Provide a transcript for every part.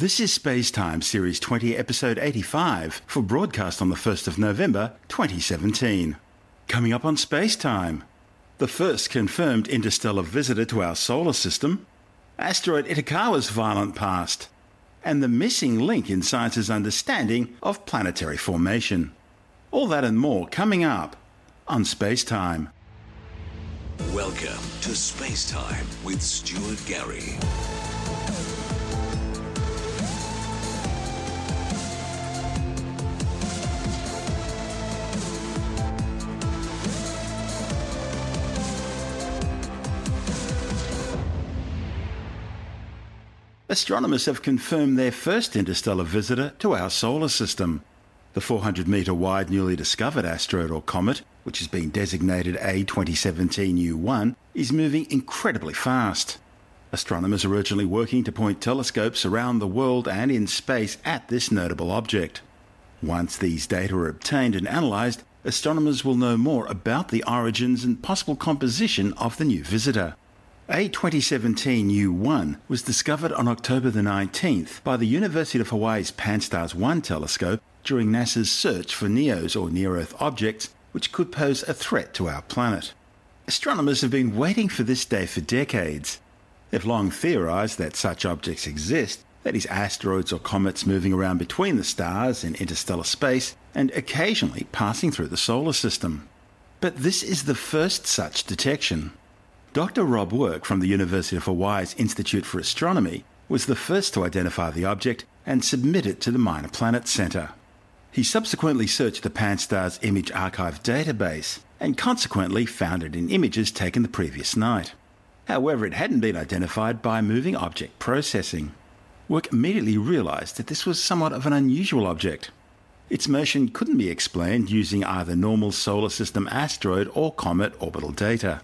This is Space Time Series 20, Episode 85, for broadcast on the 1st of November 2017. Coming up on Space Time, the first confirmed interstellar visitor to our solar system, asteroid Itokawa's violent past, and the missing link in science's understanding of planetary formation. All that and more coming up on Space Time. Welcome to Space Time with Stuart Gary. Astronomers have confirmed their first interstellar visitor to our solar system. The 400 metre wide newly discovered asteroid or comet, which has been designated A2017U1, is moving incredibly fast. Astronomers are urgently working to point telescopes around the world and in space at this notable object. Once these data are obtained and analysed, astronomers will know more about the origins and possible composition of the new visitor. A2017U1 was discovered on October the 19th by the University of Hawaii's Pan-STARRS 1 telescope during NASA's search for NEOs or near-Earth objects which could pose a threat to our planet. Astronomers have been waiting for this day for decades. They've long theorized that such objects exist, that is, asteroids or comets moving around between the stars in interstellar space and occasionally passing through the solar system. But this is the first such detection. Dr. Rob Weryk from the University of Hawaii's Institute for Astronomy was the first to identify the object and submit it to the Minor Planet Center. He subsequently searched the Pan-STARRS Image Archive database and consequently found it in images taken the previous night. However, it hadn't been identified by moving object processing. Weryk immediately realized that this was somewhat of an unusual object. Its motion couldn't be explained using either normal solar system asteroid or comet orbital data.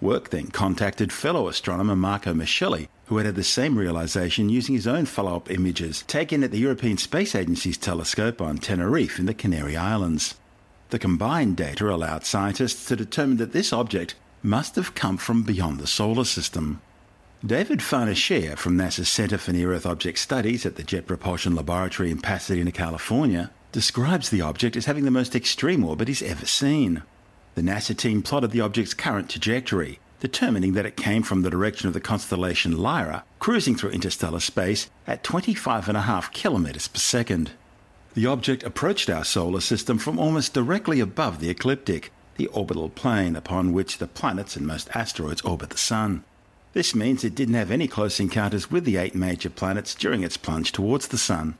Weryk then contacted fellow astronomer Marco Micheli, who had had the same realization using his own follow up images taken at the European Space Agency's telescope on Tenerife in the Canary Islands. The combined data allowed scientists to determine that this object must have come from beyond the solar system. David Farnocchia from NASA's Center for Near Earth Object Studies at the Jet Propulsion Laboratory in Pasadena, California, describes the object as having the most extreme orbit he's ever seen. The NASA team plotted the object's current trajectory, determining that it came from the direction of the constellation Lyra, cruising through interstellar space at 25.5 kilometers per second. The object approached our solar system from almost directly above the ecliptic, the orbital plane upon which the planets and most asteroids orbit the Sun. This means it didn't have any close encounters with the eight major planets during its plunge towards the Sun.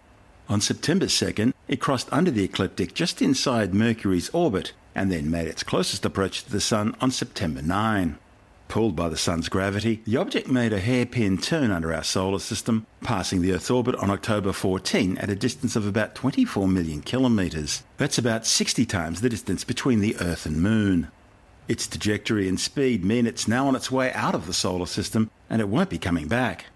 On September 2nd, it crossed under the ecliptic just inside Mercury's orbit and then made its closest approach to the Sun on September 9. Pulled by the Sun's gravity, the object made a hairpin turn under our solar system, passing the Earth's orbit on October 14 at a distance of about 24 million kilometres. That's about 60 times the distance between the Earth and Moon. Its trajectory and speed mean it's now on its way out of the solar system and it won't be coming back.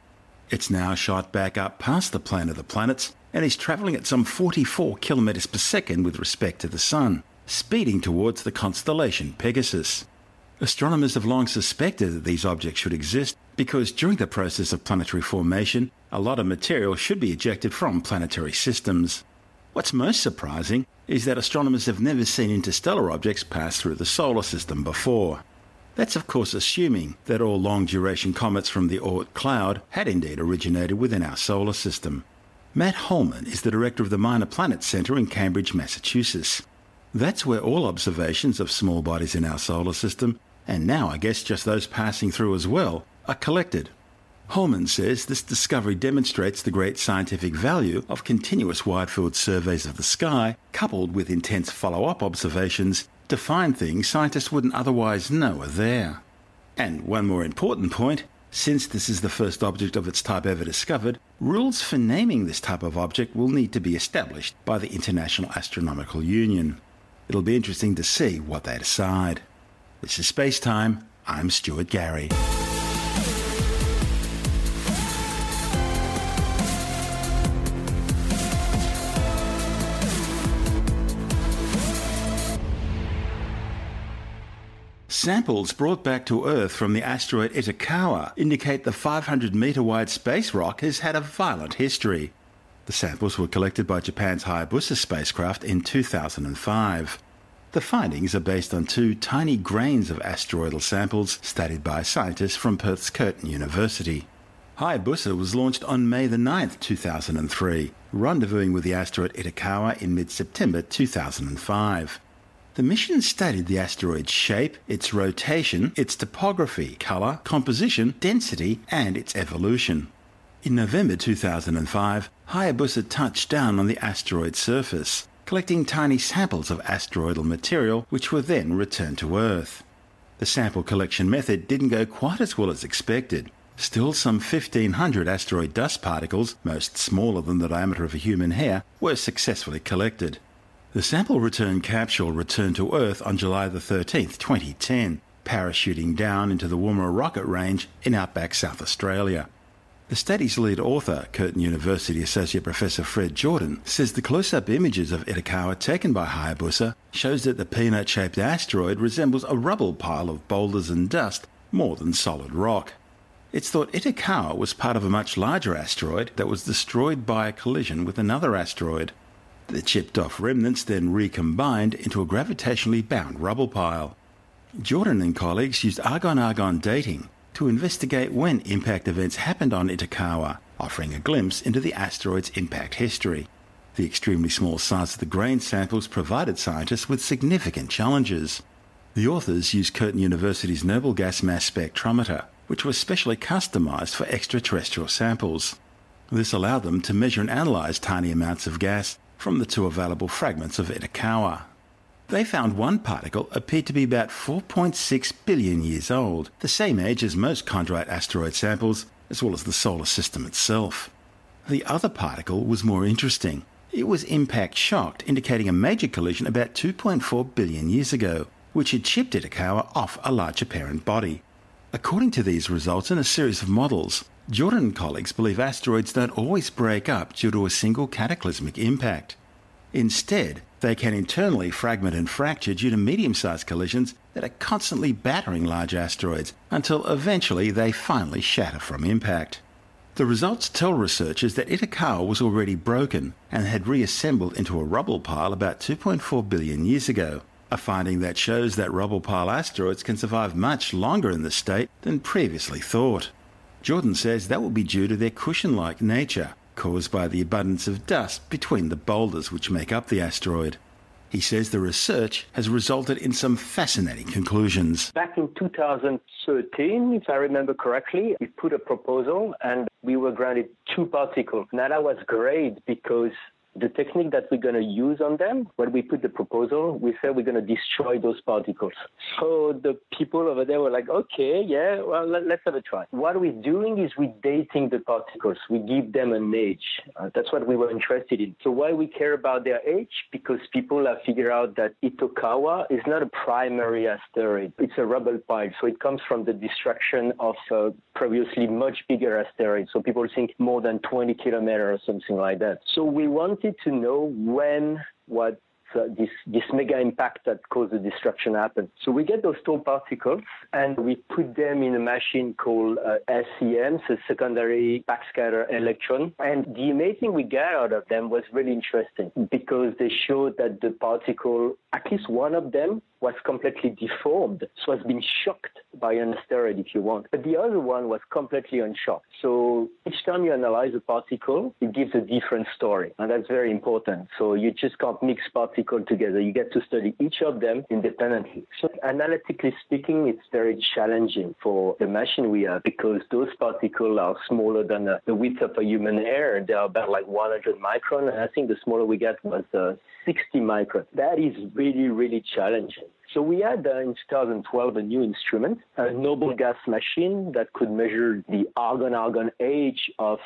It's now shot back up past the plane of the planets and is travelling at some 44 kilometres per second with respect to the Sun speeding towards the constellation Pegasus. Astronomers have long suspected that these objects should exist because during the process of planetary formation, a lot of material should be ejected from planetary systems. What's most surprising is that astronomers have never seen interstellar objects pass through the solar system before. That's, of course, assuming that all long duration comets from the Oort cloud had indeed originated within our solar system. Matt Holman is the director of the Minor Planet Center in Cambridge, Massachusetts. That's where all observations of small bodies in our solar system, and now I guess just those passing through as well, are collected. Holman says this discovery demonstrates the great scientific value of continuous wide field surveys of the sky, coupled with intense follow up observations to find things scientists wouldn't otherwise know are there. And one more important point since this is the first object of its type ever discovered, rules for naming this type of object will need to be established by the International Astronomical Union. It'll be interesting to see what they decide. This is Space Time. I'm Stuart Gary. Samples brought back to Earth from the asteroid Itokawa indicate the 500 metre wide space rock has had a violent history. The samples were collected by Japan's Hayabusa spacecraft in 2005. The findings are based on two tiny grains of asteroidal samples studied by scientists from Perth's Curtin University. Hayabusa was launched on May 9, 2003, rendezvousing with the asteroid Itokawa in mid September 2005. The mission studied the asteroid's shape, its rotation, its topography, colour, composition, density, and its evolution. In November 2005, Hayabusa touched down on the asteroid's surface, collecting tiny samples of asteroidal material which were then returned to Earth. The sample collection method didn't go quite as well as expected. Still, some 1,500 asteroid dust particles, most smaller than the diameter of a human hair, were successfully collected. The sample return capsule returned to Earth on July 13, 2010, parachuting down into the Woomera rocket range in outback South Australia. The study's lead author, Curtin University Associate Professor Fred Jourdan, says the close-up images of Itokawa taken by Hayabusa shows that the peanut-shaped asteroid resembles a rubble pile of boulders and dust more than solid rock. It's thought Itokawa was part of a much larger asteroid that was destroyed by a collision with another asteroid. The chipped off remnants then recombined into a gravitationally bound rubble pile. Jourdan and colleagues used argon argon dating to investigate when impact events happened on Itokawa, offering a glimpse into the asteroid's impact history. The extremely small size of the grain samples provided scientists with significant challenges. The authors used Curtin University's noble gas mass spectrometer, which was specially customized for extraterrestrial samples. This allowed them to measure and analyze tiny amounts of gas from the two available fragments of Itokawa. They found one particle appeared to be about 4.6 billion years old, the same age as most chondrite asteroid samples, as well as the solar system itself. The other particle was more interesting. It was impact shocked, indicating a major collision about 2.4 billion years ago, which had chipped Itokawa off a larger parent body. According to these results in a series of models, Jourdan and colleagues believe asteroids don't always break up due to a single cataclysmic impact. Instead, they can internally fragment and fracture due to medium sized collisions that are constantly battering large asteroids until eventually they finally shatter from impact. The results tell researchers that Itokawa was already broken and had reassembled into a rubble pile about 2.4 billion years ago, a finding that shows that rubble pile asteroids can survive much longer in this state than previously thought. Jourdan says that will be due to their cushion like nature, caused by the abundance of dust between the boulders which make up the asteroid. He says the research has resulted in some fascinating conclusions. Back in 2013, if I remember correctly, we put a proposal and we were granted two particles. Now that was great because the technique that we're going to use on them, when we put the proposal, we said we're going to destroy those particles. So the people over there were like, okay, yeah, well, let, us have a try. What we're doing is we're dating the particles. We give them an age. Uh, that's what we were interested in. So why we care about their age? Because people have figured out that Itokawa is not a primary asteroid. It's a rubble pile. So it comes from the destruction of a previously much bigger asteroid. So people think more than 20 kilometers or something like that. So we want to know when what uh, this, this mega impact that caused the destruction happened. So we get those two particles and we put them in a machine called uh, SEM, so secondary backscatter electron. And the amazing we got out of them was really interesting because they showed that the particle, at least one of them, was completely deformed, so has been shocked by an asteroid, if you want. But the other one was completely unshocked. So each time you analyze a particle, it gives a different story, and that's very important. So you just can't mix particles together. You get to study each of them independently. So analytically speaking, it's very challenging for the machine we have because those particles are smaller than the width of a human hair. They are about like 100 micron, and I think the smaller we get was uh, 60 micron. That is really, really challenging. So we had uh, in 2012 a new instrument, a noble gas machine that could measure the argon-argon age of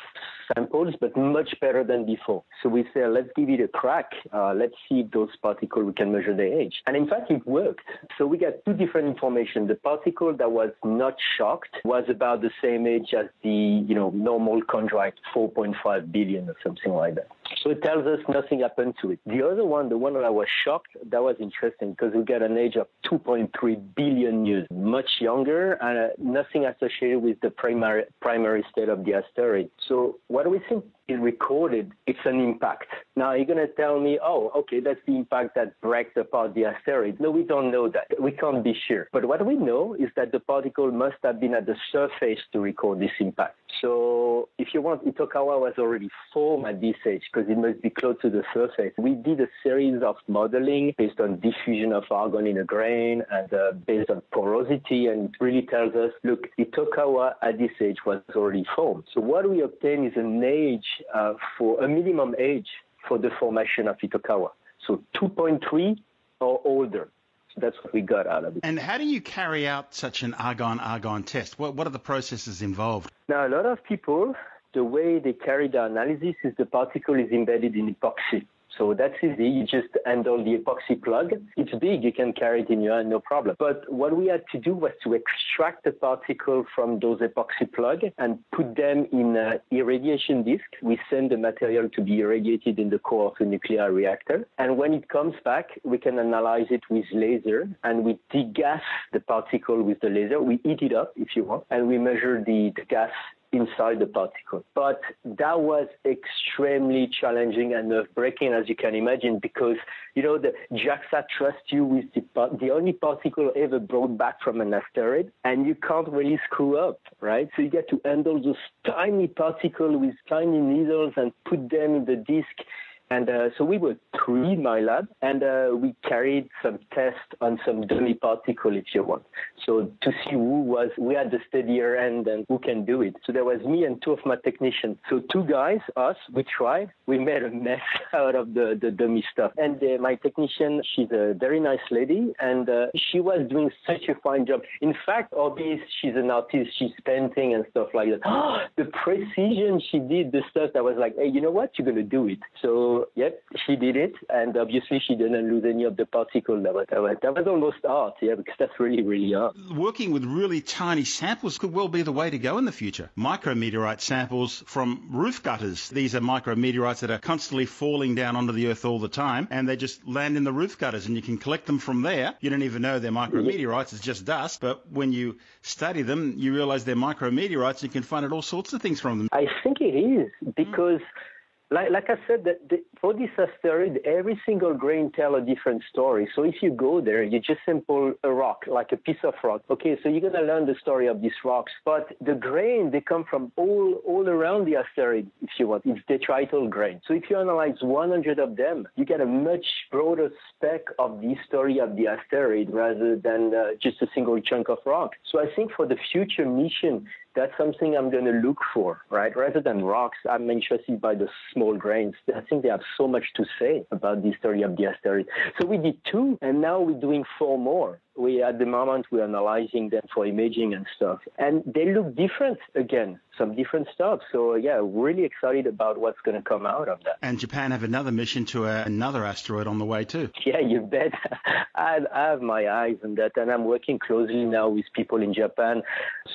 samples, but much better than before. So we said, let's give it a crack. Uh, let's see if those particles we can measure their age. And in fact, it worked. So we got two different information. The particle that was not shocked was about the same age as the you know normal chondrite, 4.5 billion or something like that. So it tells us nothing happened to it. The other one, the one that I was shocked, that was interesting because we got an age of 2.3 billion years, much younger and uh, nothing associated with the primary primary state of the asteroid. So what do we think is recorded, it's an impact. Now you're going to tell me, oh, okay, that's the impact that breaks apart the asteroid. No, we don't know that. We can't be sure. But what we know is that the particle must have been at the surface to record this impact. So if you want, Itokawa was already formed at this age because it must be close to the surface. We did a series of modeling based on diffusion of argon in a grain and uh, based on porosity, and it really tells us, look, Itokawa at this age was already formed. So what we obtain is an age uh, for a minimum age for the formation of Itokawa. So 2.3 or older that's what we got out of it. And how do you carry out such an argon-argon test? What, what are the processes involved? Now, a lot of people, the way they carry the analysis is the particle is embedded in epoxy. So that's easy. You just handle the epoxy plug. It's big. You can carry it in your hand, no problem. But what we had to do was to extract the particle from those epoxy plug and put them in an irradiation disk. We send the material to be irradiated in the core of a nuclear reactor. And when it comes back, we can analyze it with laser and we degas the particle with the laser. We heat it up, if you want, and we measure the, the gas inside the particle. But that was extremely challenging and nerve breaking, as you can imagine, because, you know, the JAXA trusts you with the, the only particle ever brought back from an asteroid, and you can't really screw up, right? So you get to handle those tiny particles with tiny needles and put them in the disk and uh, so we were three in my lab, and uh, we carried some tests on some dummy particle, if you want. So to see who was, we had the steadier end and who can do it. So there was me and two of my technicians. So two guys, us, we tried. We made a mess out of the, the dummy stuff. And uh, my technician, she's a very nice lady, and uh, she was doing such a fine job. In fact, obviously, she's an artist. She's painting and stuff like that. the precision she did, the stuff that was like, hey, you know what? You're going to do it. So yep, she did it, and obviously she didn't lose any of the particles. That was, that was, that was almost art, yeah, because that's really, really art. Working with really tiny samples could well be the way to go in the future. Micrometeorite samples from roof gutters. These are micrometeorites that are constantly falling down onto the Earth all the time, and they just land in the roof gutters, and you can collect them from there. You don't even know they're micrometeorites; it's just dust. But when you study them, you realize they're micrometeorites, and you can find out all sorts of things from them. I think it is because. Mm like, like I said, that the, for this asteroid, every single grain tell a different story. So if you go there, you just sample a rock, like a piece of rock. Okay, so you're gonna learn the story of these rocks. But the grain, they come from all all around the asteroid, if you want. It's detrital grain. So if you analyze 100 of them, you get a much broader spec of the story of the asteroid rather than uh, just a single chunk of rock. So I think for the future mission, that's something I'm going to look for, right? Rather than rocks, I'm interested by the small grains. I think they have so much to say about the story of the asteroid. So we did two, and now we're doing four more we at the moment we're analyzing them for imaging and stuff. And they look different again some different stuff. So yeah really excited about what's going to come out of that. And japan have another mission to a, another asteroid on the way too. Yeah you bet. I, I have my eyes on that and i'm working closely now with people in japan.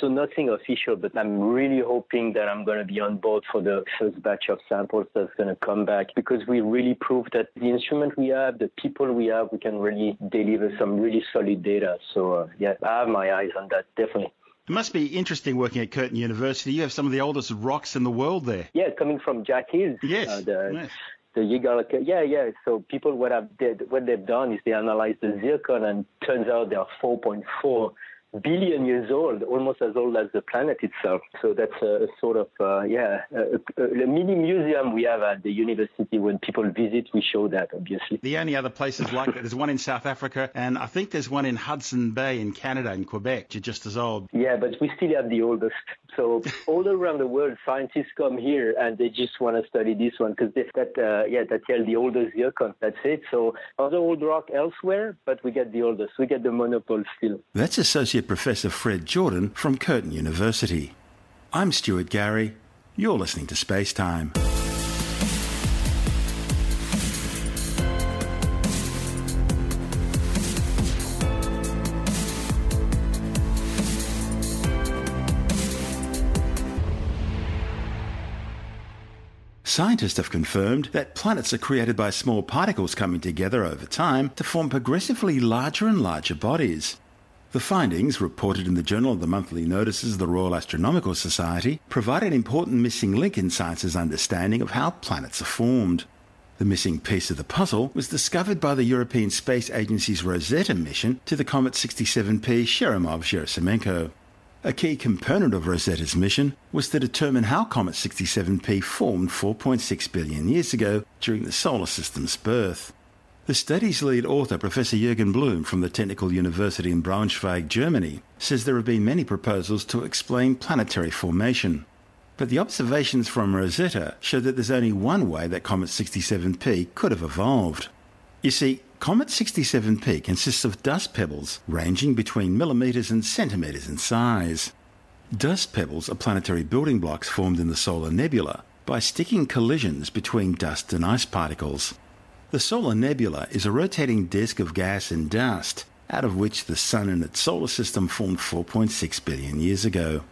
So nothing official but i'm really hoping that i'm going to be on board for the first batch of samples that's going to come back because we really proved that the instrument we have the people we have we can really deliver some really solid data data. So uh, yeah, I have my eyes on that definitely. It must be interesting working at Curtin University. You have some of the oldest rocks in the world there. Yeah, coming from Jack Hill. Yes. Uh, the, yes. The yeah, yeah. So people what have did, what they've done is they analyzed the zircon and turns out they are 4.4 billion years old, almost as old as the planet itself. So that's a, a sort of, uh, yeah, a, a, mini museum we have at the university. When people visit, we show that, obviously. The only other places like that, there's one in South Africa, and I think there's one in Hudson Bay in Canada, in Quebec. You're just as old. Yeah, but we still have the oldest. So all around the world, scientists come here and they just want to study this one because that, uh, yeah, that tell the oldest zircon. That's it. So other old rock elsewhere, but we get the oldest. We get the monopole still. That's associate Associate Professor Fred Jourdan from Curtin University. I'm Stuart Gary. You're listening to Space Time. Scientists have confirmed that planets are created by small particles coming together over time to form progressively larger and larger bodies. The findings, reported in the Journal of the Monthly Notices of the Royal Astronomical Society, provide an important missing link in science's understanding of how planets are formed. The missing piece of the puzzle was discovered by the European Space Agency's Rosetta mission to the comet 67P Churyumov-Gerasimenko. A key component of Rosetta's mission was to determine how Comet 67P formed 4.6 billion years ago during the solar system's birth. The study's lead author, Professor Jürgen Blum from the Technical University in Braunschweig, Germany, says there have been many proposals to explain planetary formation. But the observations from Rosetta show that there's only one way that Comet 67P could have evolved. You see, Comet 67P consists of dust pebbles ranging between millimetres and centimetres in size. Dust pebbles are planetary building blocks formed in the solar nebula by sticking collisions between dust and ice particles. The solar nebula is a rotating disk of gas and dust, out of which the Sun and its solar system formed 4.6 billion years ago.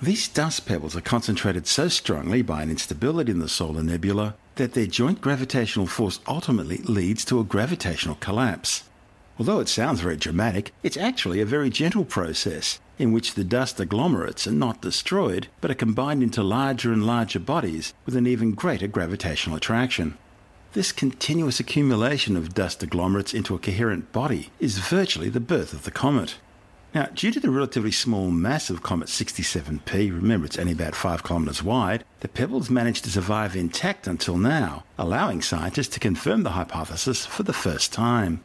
These dust pebbles are concentrated so strongly by an instability in the solar nebula that their joint gravitational force ultimately leads to a gravitational collapse. Although it sounds very dramatic, it's actually a very gentle process in which the dust agglomerates are not destroyed but are combined into larger and larger bodies with an even greater gravitational attraction. This continuous accumulation of dust agglomerates into a coherent body is virtually the birth of the comet. Now, due to the relatively small mass of Comet 67P, remember it's only about 5 kilometres wide, the pebbles managed to survive intact until now, allowing scientists to confirm the hypothesis for the first time.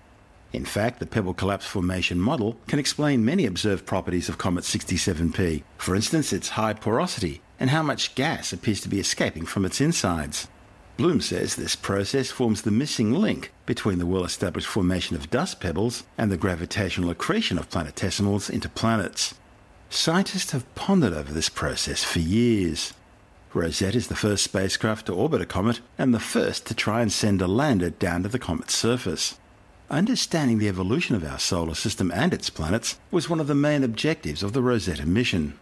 In fact, the pebble collapse formation model can explain many observed properties of Comet 67P, for instance, its high porosity and how much gas appears to be escaping from its insides. Blum says this process forms the missing link between the well established formation of dust pebbles and the gravitational accretion of planetesimals into planets. Scientists have pondered over this process for years. Rosetta is the first spacecraft to orbit a comet and the first to try and send a lander down to the comet's surface. Understanding the evolution of our solar system and its planets was one of the main objectives of the Rosetta mission.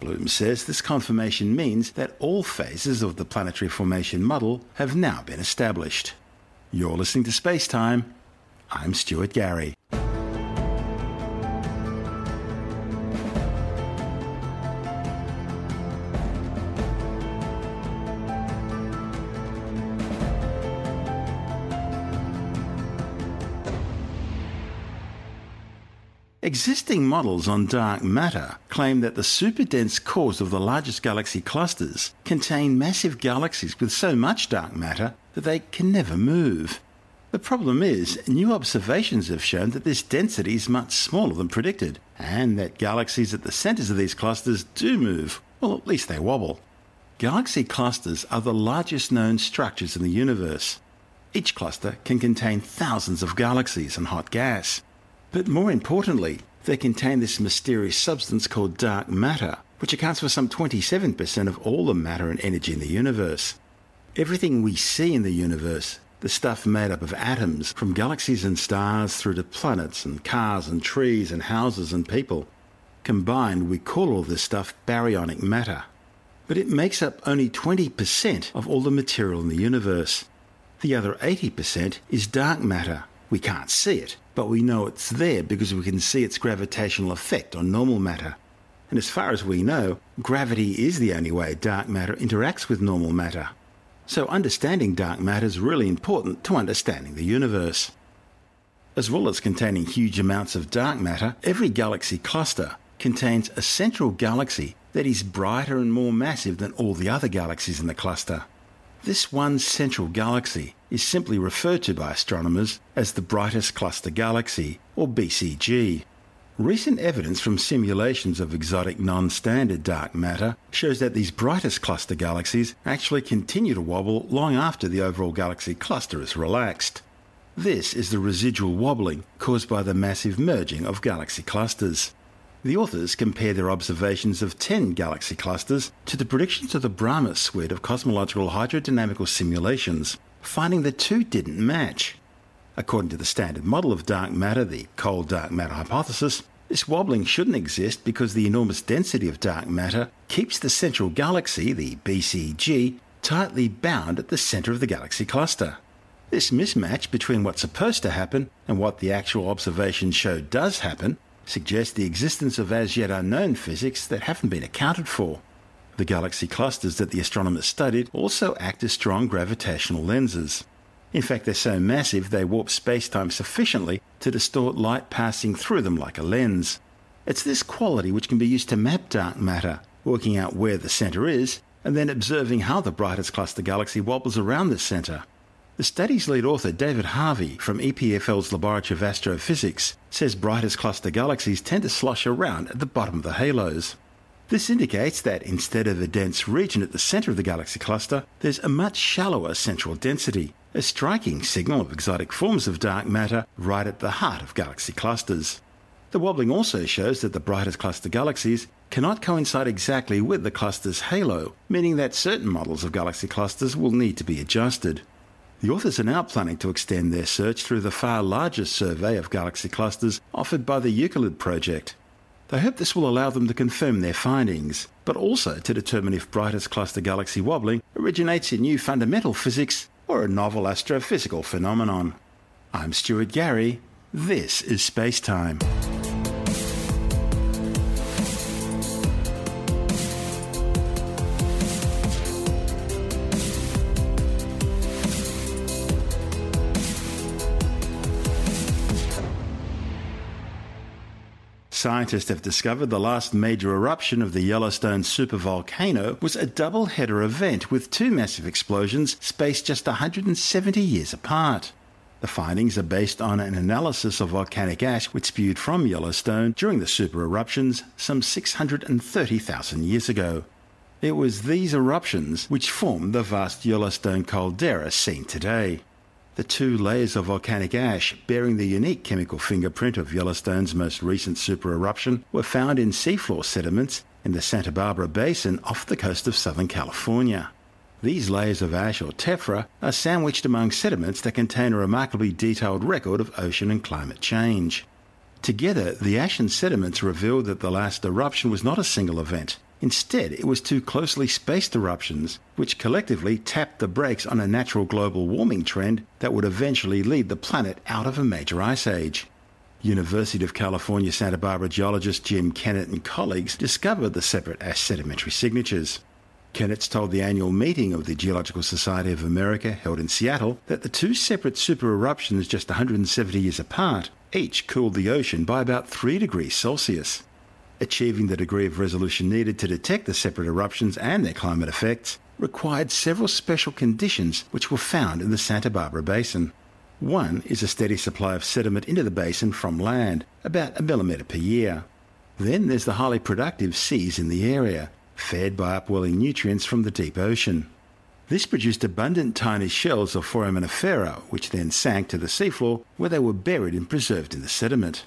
Blum says this confirmation means that all phases of the planetary formation model have now been established. You're listening to Space Time. I'm Stuart Gary. Existing models on dark matter claim that the superdense cores of the largest galaxy clusters contain massive galaxies with so much dark matter that they can never move. The problem is, new observations have shown that this density is much smaller than predicted, and that galaxies at the centers of these clusters do move, well, at least they wobble. Galaxy clusters are the largest known structures in the universe. Each cluster can contain thousands of galaxies and hot gas. But more importantly, they contain this mysterious substance called dark matter, which accounts for some 27% of all the matter and energy in the universe. Everything we see in the universe, the stuff made up of atoms, from galaxies and stars through to planets and cars and trees and houses and people, combined we call all this stuff baryonic matter. But it makes up only 20% of all the material in the universe. The other 80% is dark matter. We can't see it, but we know it's there because we can see its gravitational effect on normal matter. And as far as we know, gravity is the only way dark matter interacts with normal matter. So understanding dark matter is really important to understanding the universe. As well as containing huge amounts of dark matter, every galaxy cluster contains a central galaxy that is brighter and more massive than all the other galaxies in the cluster. This one central galaxy is simply referred to by astronomers as the Brightest Cluster Galaxy, or BCG. Recent evidence from simulations of exotic non standard dark matter shows that these brightest cluster galaxies actually continue to wobble long after the overall galaxy cluster is relaxed. This is the residual wobbling caused by the massive merging of galaxy clusters. The authors compare their observations of 10 galaxy clusters to the predictions of the BAHAMAS suite of cosmological hydrodynamical simulations finding the two didn't match. According to the standard model of dark matter, the cold dark matter hypothesis, this wobbling shouldn't exist because the enormous density of dark matter keeps the central galaxy, the BCG, tightly bound at the center of the galaxy cluster. This mismatch between what's supposed to happen and what the actual observations show does happen suggests the existence of as yet unknown physics that haven't been accounted for. The galaxy clusters that the astronomers studied also act as strong gravitational lenses. In fact, they're so massive they warp space-time sufficiently to distort light passing through them like a lens. It's this quality which can be used to map dark matter, working out where the centre is, and then observing how the brightest cluster galaxy wobbles around the centre. The study's lead author, David Harvey, from EPFL's Laboratory of Astrophysics, says brightest cluster galaxies tend to slosh around at the bottom of the halos. This indicates that instead of a dense region at the centre of the galaxy cluster, there's a much shallower central density, a striking signal of exotic forms of dark matter right at the heart of galaxy clusters. The wobbling also shows that the brightest cluster galaxies cannot coincide exactly with the cluster's halo, meaning that certain models of galaxy clusters will need to be adjusted. The authors are now planning to extend their search through the far larger survey of galaxy clusters offered by the Euclid Project. They hope this will allow them to confirm their findings, but also to determine if brightest cluster galaxy wobbling originates in new fundamental physics or a novel astrophysical phenomenon. I'm Stuart Gary. This is Space Time. Scientists have discovered the last major eruption of the Yellowstone supervolcano was a double header event with two massive explosions spaced just 170 years apart. The findings are based on an analysis of volcanic ash which spewed from Yellowstone during the super eruptions some 630,000 years ago. It was these eruptions which formed the vast Yellowstone caldera seen today. The two layers of volcanic ash bearing the unique chemical fingerprint of Yellowstone's most recent supereruption were found in seafloor sediments in the Santa Barbara Basin off the coast of Southern California. These layers of ash or tephra are sandwiched among sediments that contain a remarkably detailed record of ocean and climate change. Together, the ash and sediments revealed that the last eruption was not a single event, Instead, it was two closely spaced eruptions, which collectively tapped the brakes on a natural global warming trend that would eventually lead the planet out of a major ice age. University of California Santa Barbara geologist Jim Kennett and colleagues discovered the separate ash sedimentary signatures. Kennett told the annual meeting of the Geological Society of America held in Seattle that the two separate super eruptions just 170 years apart each cooled the ocean by about 3 degrees Celsius. Achieving the degree of resolution needed to detect the separate eruptions and their climate effects required several special conditions which were found in the Santa Barbara Basin. One is a steady supply of sediment into the basin from land, about a millimetre per year. Then there's the highly productive seas in the area, fed by upwelling nutrients from the deep ocean. This produced abundant tiny shells of foraminifera, which then sank to the seafloor where they were buried and preserved in the sediment.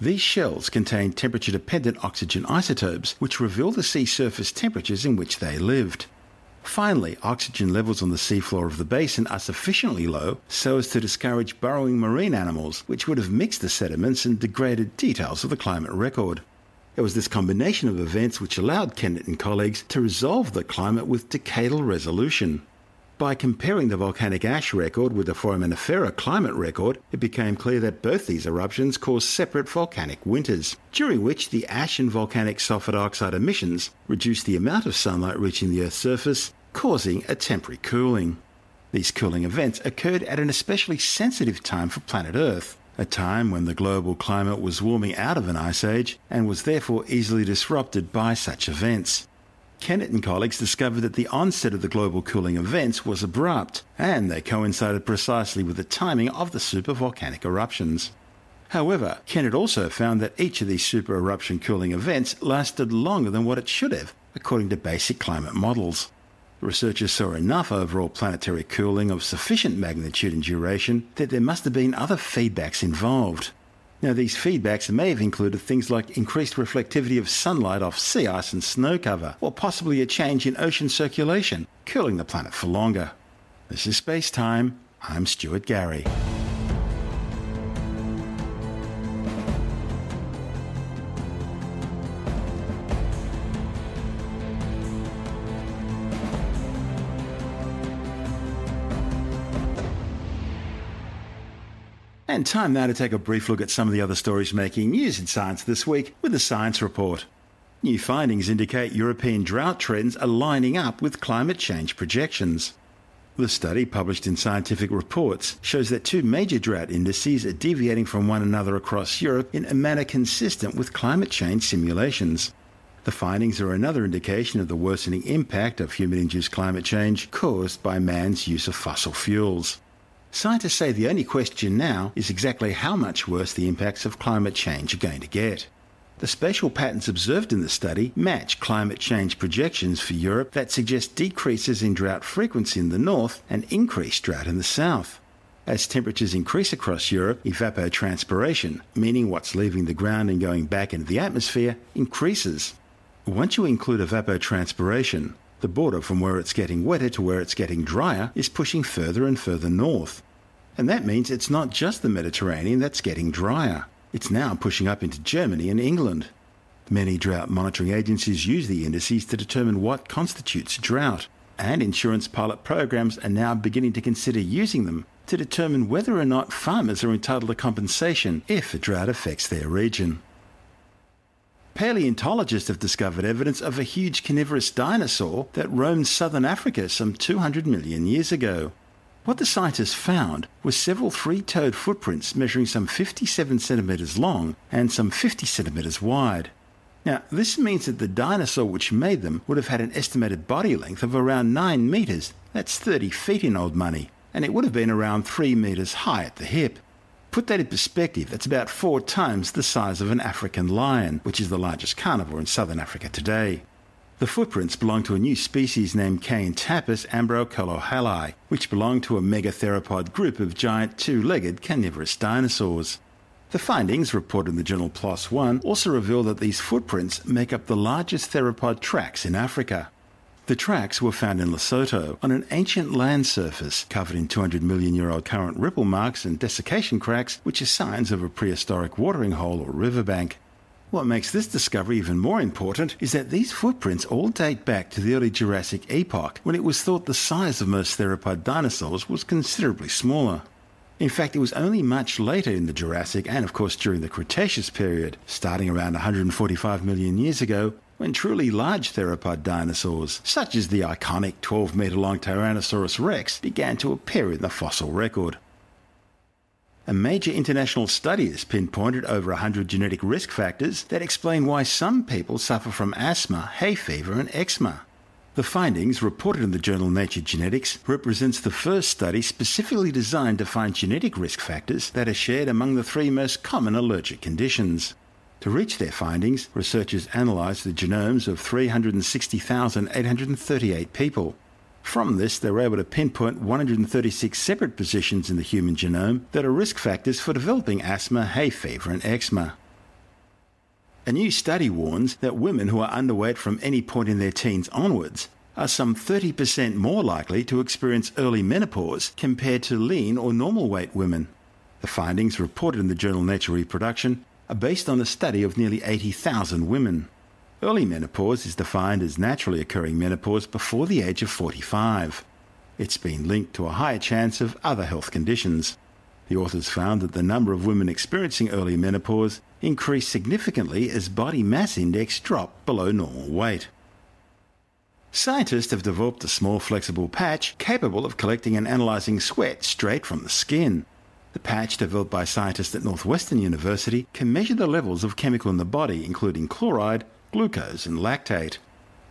These shells contain temperature dependent oxygen isotopes, which reveal the sea surface temperatures in which they lived. Finally, oxygen levels on the seafloor of the basin are sufficiently low so as to discourage burrowing marine animals, which would have mixed the sediments and degraded details of the climate record. It was this combination of events which allowed Kennett and colleagues to resolve the climate with decadal resolution. By comparing the volcanic ash record with the foraminifera climate record, it became clear that both these eruptions caused separate volcanic winters, during which the ash and volcanic sulfur dioxide emissions reduced the amount of sunlight reaching the Earth's surface, causing a temporary cooling. These cooling events occurred at an especially sensitive time for planet Earth, a time when the global climate was warming out of an ice age and was therefore easily disrupted by such events. Kennett and colleagues discovered that the onset of the global cooling events was abrupt, and they coincided precisely with the timing of the supervolcanic eruptions. However, Kennett also found that each of these super eruption cooling events lasted longer than what it should have, according to basic climate models. Researchers saw enough overall planetary cooling of sufficient magnitude and duration that there must have been other feedbacks involved. Now, these feedbacks may have included things like increased reflectivity of sunlight off sea ice and snow cover, or possibly a change in ocean circulation, cooling the planet for longer. This is Space Time. I'm Stuart Gary. And time now to take a brief look at some of the other stories making news in science this week with the Science Report. New findings indicate European drought trends are lining up with climate change projections. The study, published in Scientific Reports, shows that two major drought indices are deviating from one another across Europe in a manner consistent with climate change simulations. The findings are another indication of the worsening impact of human induced climate change caused by man's use of fossil fuels. Scientists say the only question now is exactly how much worse the impacts of climate change are going to get. The spatial patterns observed in the study match climate change projections for Europe that suggest decreases in drought frequency in the north and increased drought in the south. As temperatures increase across Europe, evapotranspiration, meaning what's leaving the ground and going back into the atmosphere, increases. Once you include evapotranspiration, the border from where it's getting wetter to where it's getting drier is pushing further and further north. And that means it's not just the Mediterranean that's getting drier. It's now pushing up into Germany and England. Many drought monitoring agencies use the indices to determine what constitutes drought, and insurance pilot programs are now beginning to consider using them to determine whether or not farmers are entitled to compensation if a drought affects their region. Paleontologists have discovered evidence of a huge carnivorous dinosaur that roamed southern Africa some 200 million years ago. What the scientists found was several three toed footprints measuring some 57 centimetres long and some 50 centimetres wide. Now, this means that the dinosaur which made them would have had an estimated body length of around 9 metres, that's 30 feet in old money, and it would have been around 3 metres high at the hip. Put that in perspective, that's about four times the size of an African lion, which is the largest carnivore in southern Africa today. The footprints belong to a new species named Kayentapus ambrokholohali, which belonged to a megatheropod group of giant two-legged carnivorous dinosaurs. The findings, reported in the journal PLOS One, also reveal that these footprints make up the largest theropod tracks in Africa. The tracks were found in Lesotho on an ancient land surface covered in 200 million year old current ripple marks and desiccation cracks, which are signs of a prehistoric watering hole or riverbank. What makes this discovery even more important is that these footprints all date back to the early Jurassic epoch, when it was thought the size of most theropod dinosaurs was considerably smaller. In fact, it was only much later in the Jurassic and, of course, during the Cretaceous period, starting around 145 million years ago, when truly large theropod dinosaurs, such as the iconic 12 metre long Tyrannosaurus rex, began to appear in the fossil record. A major international study has pinpointed over 100 genetic risk factors that explain why some people suffer from asthma, hay fever, and eczema. The findings, reported in the journal Nature Genetics, represents the first study specifically designed to find genetic risk factors that are shared among the three most common allergic conditions. To reach their findings, researchers analysed the genomes of 360,838 people. From this, they were able to pinpoint 136 separate positions in the human genome that are risk factors for developing asthma, hay fever, and eczema. A new study warns that women who are underweight from any point in their teens onwards are some 30% more likely to experience early menopause compared to lean or normal weight women. The findings, reported in the journal Nature Reproduction, are based on a study of nearly 80,000 women. Early menopause is defined as naturally occurring menopause before the age of 45. It's been linked to a higher chance of other health conditions. The authors found that the number of women experiencing early menopause increased significantly as body mass index dropped below normal weight. Scientists have developed a small flexible patch capable of collecting and analysing sweat straight from the skin. The patch, developed by scientists at Northwestern University, can measure the levels of chemical in the body, including chloride, glucose, and lactate.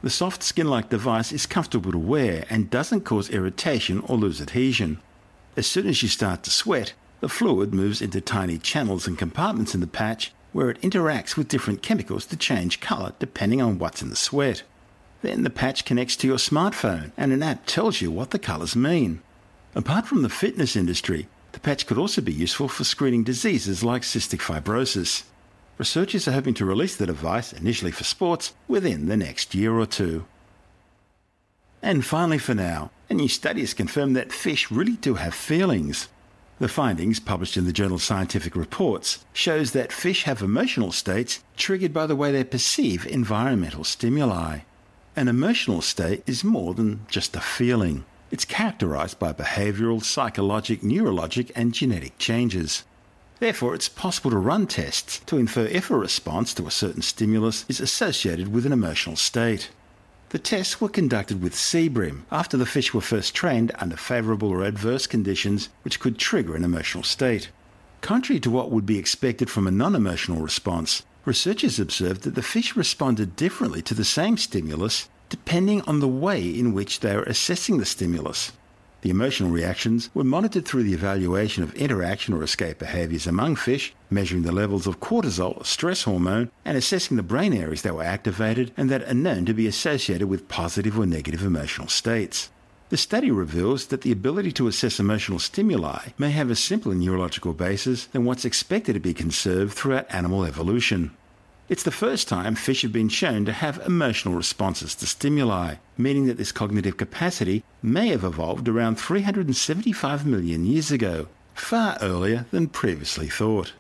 The soft skin like device is comfortable to wear and doesn't cause irritation or lose adhesion. As soon as you start to sweat, the fluid moves into tiny channels and compartments in the patch where it interacts with different chemicals to change colour depending on what's in the sweat. Then the patch connects to your smartphone and an app tells you what the colours mean. Apart from the fitness industry, the patch could also be useful for screening diseases like cystic fibrosis. Researchers are hoping to release the device, initially for sports, within the next year or two. And finally, for now, a new study has confirmed that fish really do have feelings. The findings, published in the journal Scientific Reports, shows that fish have emotional states triggered by the way they perceive environmental stimuli. An emotional state is more than just a feeling. It's characterized by behavioral, psychologic, neurologic, and genetic changes. Therefore, it's possible to run tests to infer if a response to a certain stimulus is associated with an emotional state. The tests were conducted with sea bream after the fish were first trained under favourable or adverse conditions which could trigger an emotional state. Contrary to what would be expected from a non emotional response, researchers observed that the fish responded differently to the same stimulus depending on the way in which they are assessing the stimulus. The emotional reactions were monitored through the evaluation of interaction or escape behaviours among fish, measuring the levels of cortisol, stress hormone, and assessing the brain areas that were activated and that are known to be associated with positive or negative emotional states. The study reveals that the ability to assess emotional stimuli may have a simpler neurological basis than what's expected to be conserved throughout animal evolution. It's the first time fish have been shown to have emotional responses to stimuli, meaning that this cognitive capacity may have evolved around 375 million years ago, far earlier than previously thought.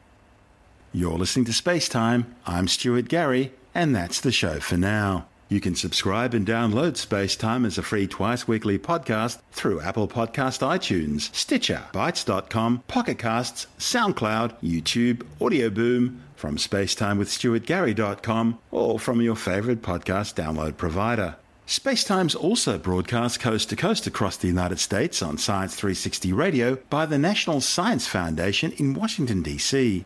You're listening to Space Time. I'm Stuart Gary, and that's the show for now. You can subscribe and download Space Time as a free twice weekly podcast through Apple Podcast iTunes, Stitcher, Bitesz.com, Pocket Casts, SoundCloud, YouTube, Audio Boom, from spacetimewithstuartgary.com or from your favorite podcast download provider. Spacetime's also broadcast coast to coast across the United States on Science 360 Radio by the National Science Foundation in Washington, D.C.